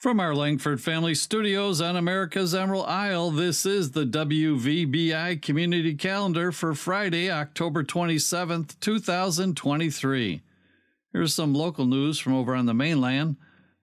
From our Langford Family Studios on America's Emerald Isle, this is the WVBI Community Calendar for Friday, October 27th, 2023. Here's some local news from over on the mainland.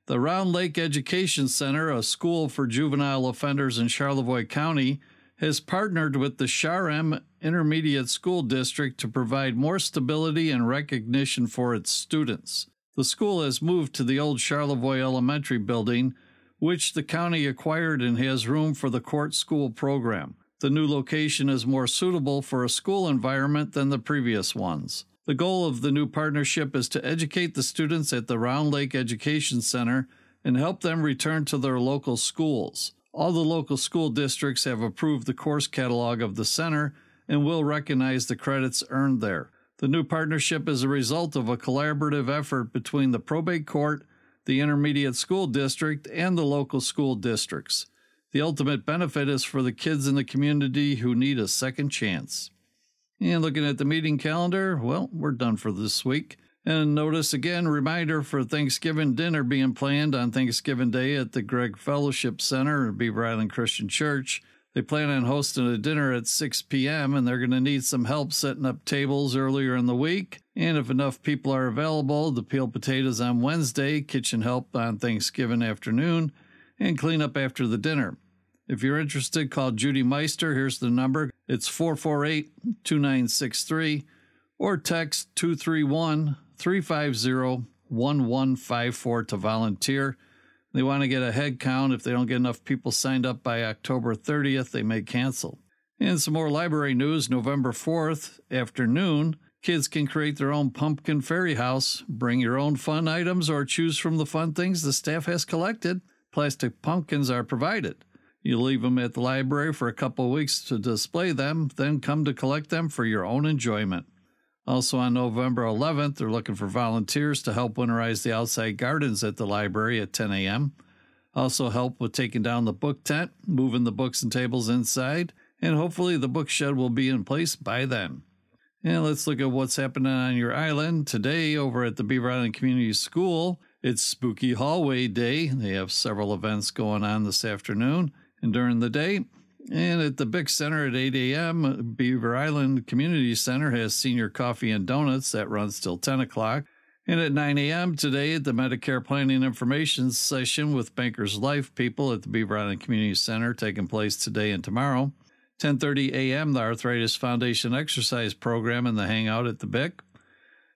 The Round Lake Education Center, a school for juvenile offenders in Charlevoix County, has partnered with the Char-Em Intermediate School District to provide more stability and recognition for its students. The school has moved to the old Charlevoix Elementary building, which the county acquired and has room for the court school program. The new location is more suitable for a school environment than the previous ones. The goal of the new partnership is to educate the students at the Round Lake Education Center and help them return to their local schools. All the local school districts have approved the course catalog of the center and will recognize the credits earned there. The new partnership is a result of a collaborative effort between the probate court, the intermediate school district, and the local school districts. The ultimate benefit is for the kids in the community who need a second chance. And looking at the meeting calendar, well, we're done for this week. And notice again, reminder for Thanksgiving dinner being planned on Thanksgiving Day at the Greg Fellowship Center at Beaver Island Christian Church. They plan on hosting a dinner at 6 p.m., and they're going to need some help setting up tables earlier in the week. And if enough people are available, the peeled potatoes on Wednesday, kitchen help on Thanksgiving afternoon, and clean up after the dinner. If you're interested, call Judy Meister. Here's the number it's 448 2963 or text 231 350 1154 to volunteer. They want to get a head count. If they don't get enough people signed up by October 30th, they may cancel. And some more library news November 4th afternoon. Kids can create their own pumpkin fairy house. Bring your own fun items or choose from the fun things the staff has collected. Plastic pumpkins are provided. You leave them at the library for a couple weeks to display them, then come to collect them for your own enjoyment. Also on November 11th, they're looking for volunteers to help winterize the outside gardens at the library at 10 a.m. Also help with taking down the book tent, moving the books and tables inside, and hopefully the book shed will be in place by then. And let's look at what's happening on your island today over at the Beaver Island Community School. It's Spooky Hallway Day. They have several events going on this afternoon and during the day. And at the Big Center at 8 a.m., Beaver Island Community Center has senior coffee and donuts that runs till 10 o'clock. And at 9 a.m. today, the Medicare Planning Information Session with Bankers Life people at the Beaver Island Community Center taking place today and tomorrow. 10:30 a.m. the Arthritis Foundation exercise program and the hangout at the BIC.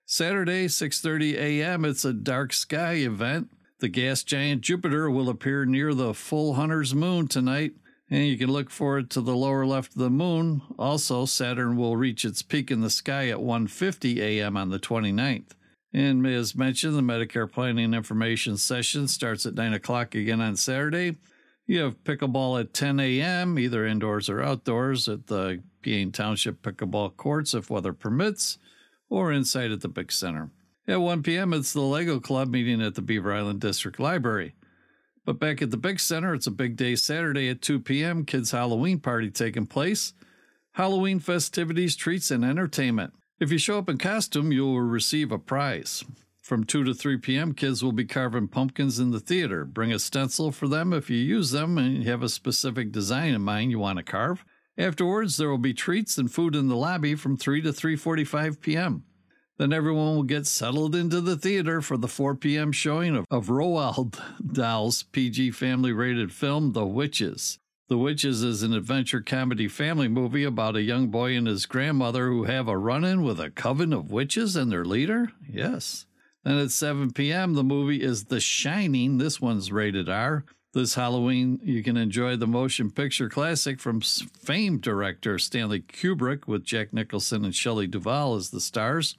Saturday 6:30 a.m. it's a dark sky event. The gas giant Jupiter will appear near the full hunter's moon tonight and you can look forward to the lower left of the moon. Also, Saturn will reach its peak in the sky at 1:50 a.m. on the 29th. And as mentioned, the Medicare Planning Information Session starts at 9 o'clock again on Saturday. You have pickleball at 10 a.m., either indoors or outdoors, at the Peaine Township Pickleball Courts if weather permits, or inside at the Big Center. At 1 p.m., it's the Lego Club meeting at the Beaver Island District Library. But back at the big center, it's a big day Saturday at 2 p.m. Kids' Halloween party taking place. Halloween festivities, treats, and entertainment. If you show up in costume, you will receive a prize. From 2 to 3 p.m., kids will be carving pumpkins in the theater. Bring a stencil for them if you use them and you have a specific design in mind you want to carve. Afterwards, there will be treats and food in the lobby from 3 to 3:45 p.m. Then everyone will get settled into the theater for the 4 p.m. showing of, of Roald Dahl's PG family rated film, The Witches. The Witches is an adventure comedy family movie about a young boy and his grandmother who have a run in with a coven of witches and their leader? Yes. Then at 7 p.m., the movie is The Shining. This one's rated R. This Halloween, you can enjoy the motion picture classic from famed director Stanley Kubrick with Jack Nicholson and Shelley Duvall as the stars.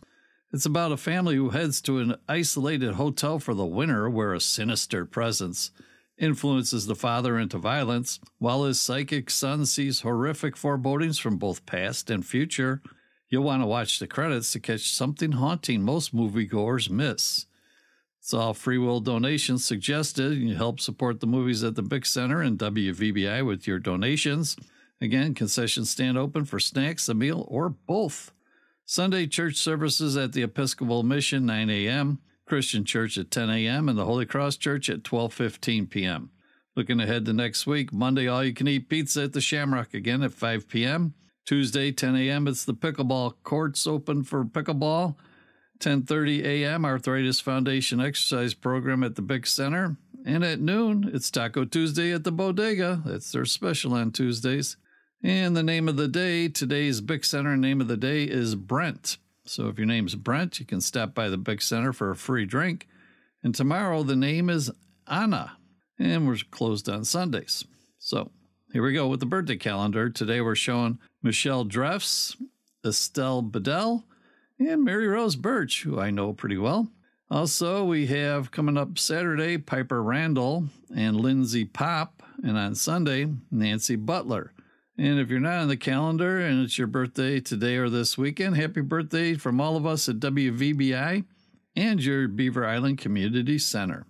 It's about a family who heads to an isolated hotel for the winter where a sinister presence influences the father into violence, while his psychic son sees horrific forebodings from both past and future. You'll want to watch the credits to catch something haunting most moviegoers miss. It's all free will donations suggested. You help support the movies at the Big Center and WVBI with your donations. Again, concession stand open for snacks, a meal, or both. Sunday church services at the Episcopal Mission, 9 a.m. Christian Church at 10 a.m., and the Holy Cross Church at 12:15 p.m. Looking ahead to next week, Monday, all you can eat pizza at the Shamrock again at 5 p.m. Tuesday, 10 a.m., it's the pickleball courts open for pickleball. 10:30 a.m. Arthritis Foundation exercise program at the Big Center, and at noon it's Taco Tuesday at the Bodega. That's their special on Tuesdays. And the name of the day, today's Big Center name of the day is Brent. So if your name's Brent, you can stop by the Big Center for a free drink. And tomorrow the name is Anna, and we're closed on Sundays. So here we go with the birthday calendar. Today we're showing Michelle Drefs, Estelle Bedell, and Mary Rose Birch, who I know pretty well. Also, we have coming up Saturday Piper Randall and Lindsay Pop, and on Sunday, Nancy Butler. And if you're not on the calendar and it's your birthday today or this weekend, happy birthday from all of us at WVBI and your Beaver Island Community Center.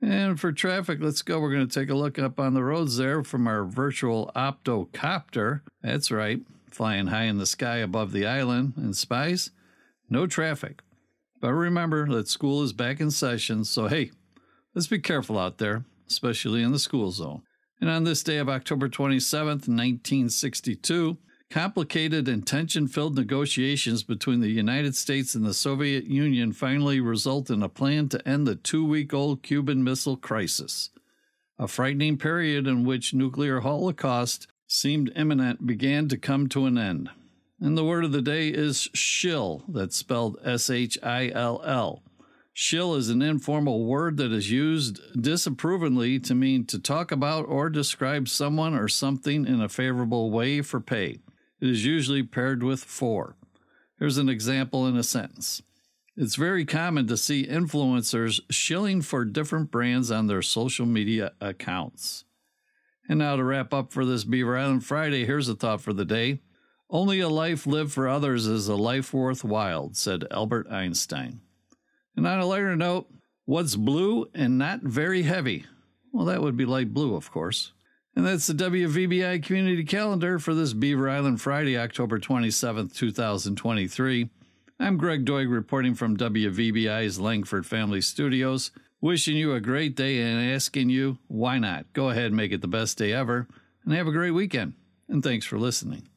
And for traffic, let's go. We're going to take a look up on the roads there from our virtual optocopter. That's right, flying high in the sky above the island and spies. No traffic. But remember that school is back in session, so hey, let's be careful out there, especially in the school zone. And on this day of October 27th, 1962, complicated and tension filled negotiations between the United States and the Soviet Union finally result in a plan to end the two week old Cuban Missile Crisis. A frightening period in which nuclear holocaust seemed imminent began to come to an end. And the word of the day is shill, that's spelled S H I L L. Shill is an informal word that is used disapprovingly to mean to talk about or describe someone or something in a favorable way for pay. It is usually paired with for. Here's an example in a sentence. It's very common to see influencers shilling for different brands on their social media accounts. And now to wrap up for this Beaver Island Friday, here's a thought for the day. Only a life lived for others is a life worthwhile, said Albert Einstein. And on a lighter note, what's blue and not very heavy? Well, that would be light blue, of course. And that's the WVBI community calendar for this Beaver Island Friday, October 27th, 2023. I'm Greg Doig reporting from WVBI's Langford Family Studios, wishing you a great day and asking you, why not? Go ahead and make it the best day ever, and have a great weekend. And thanks for listening.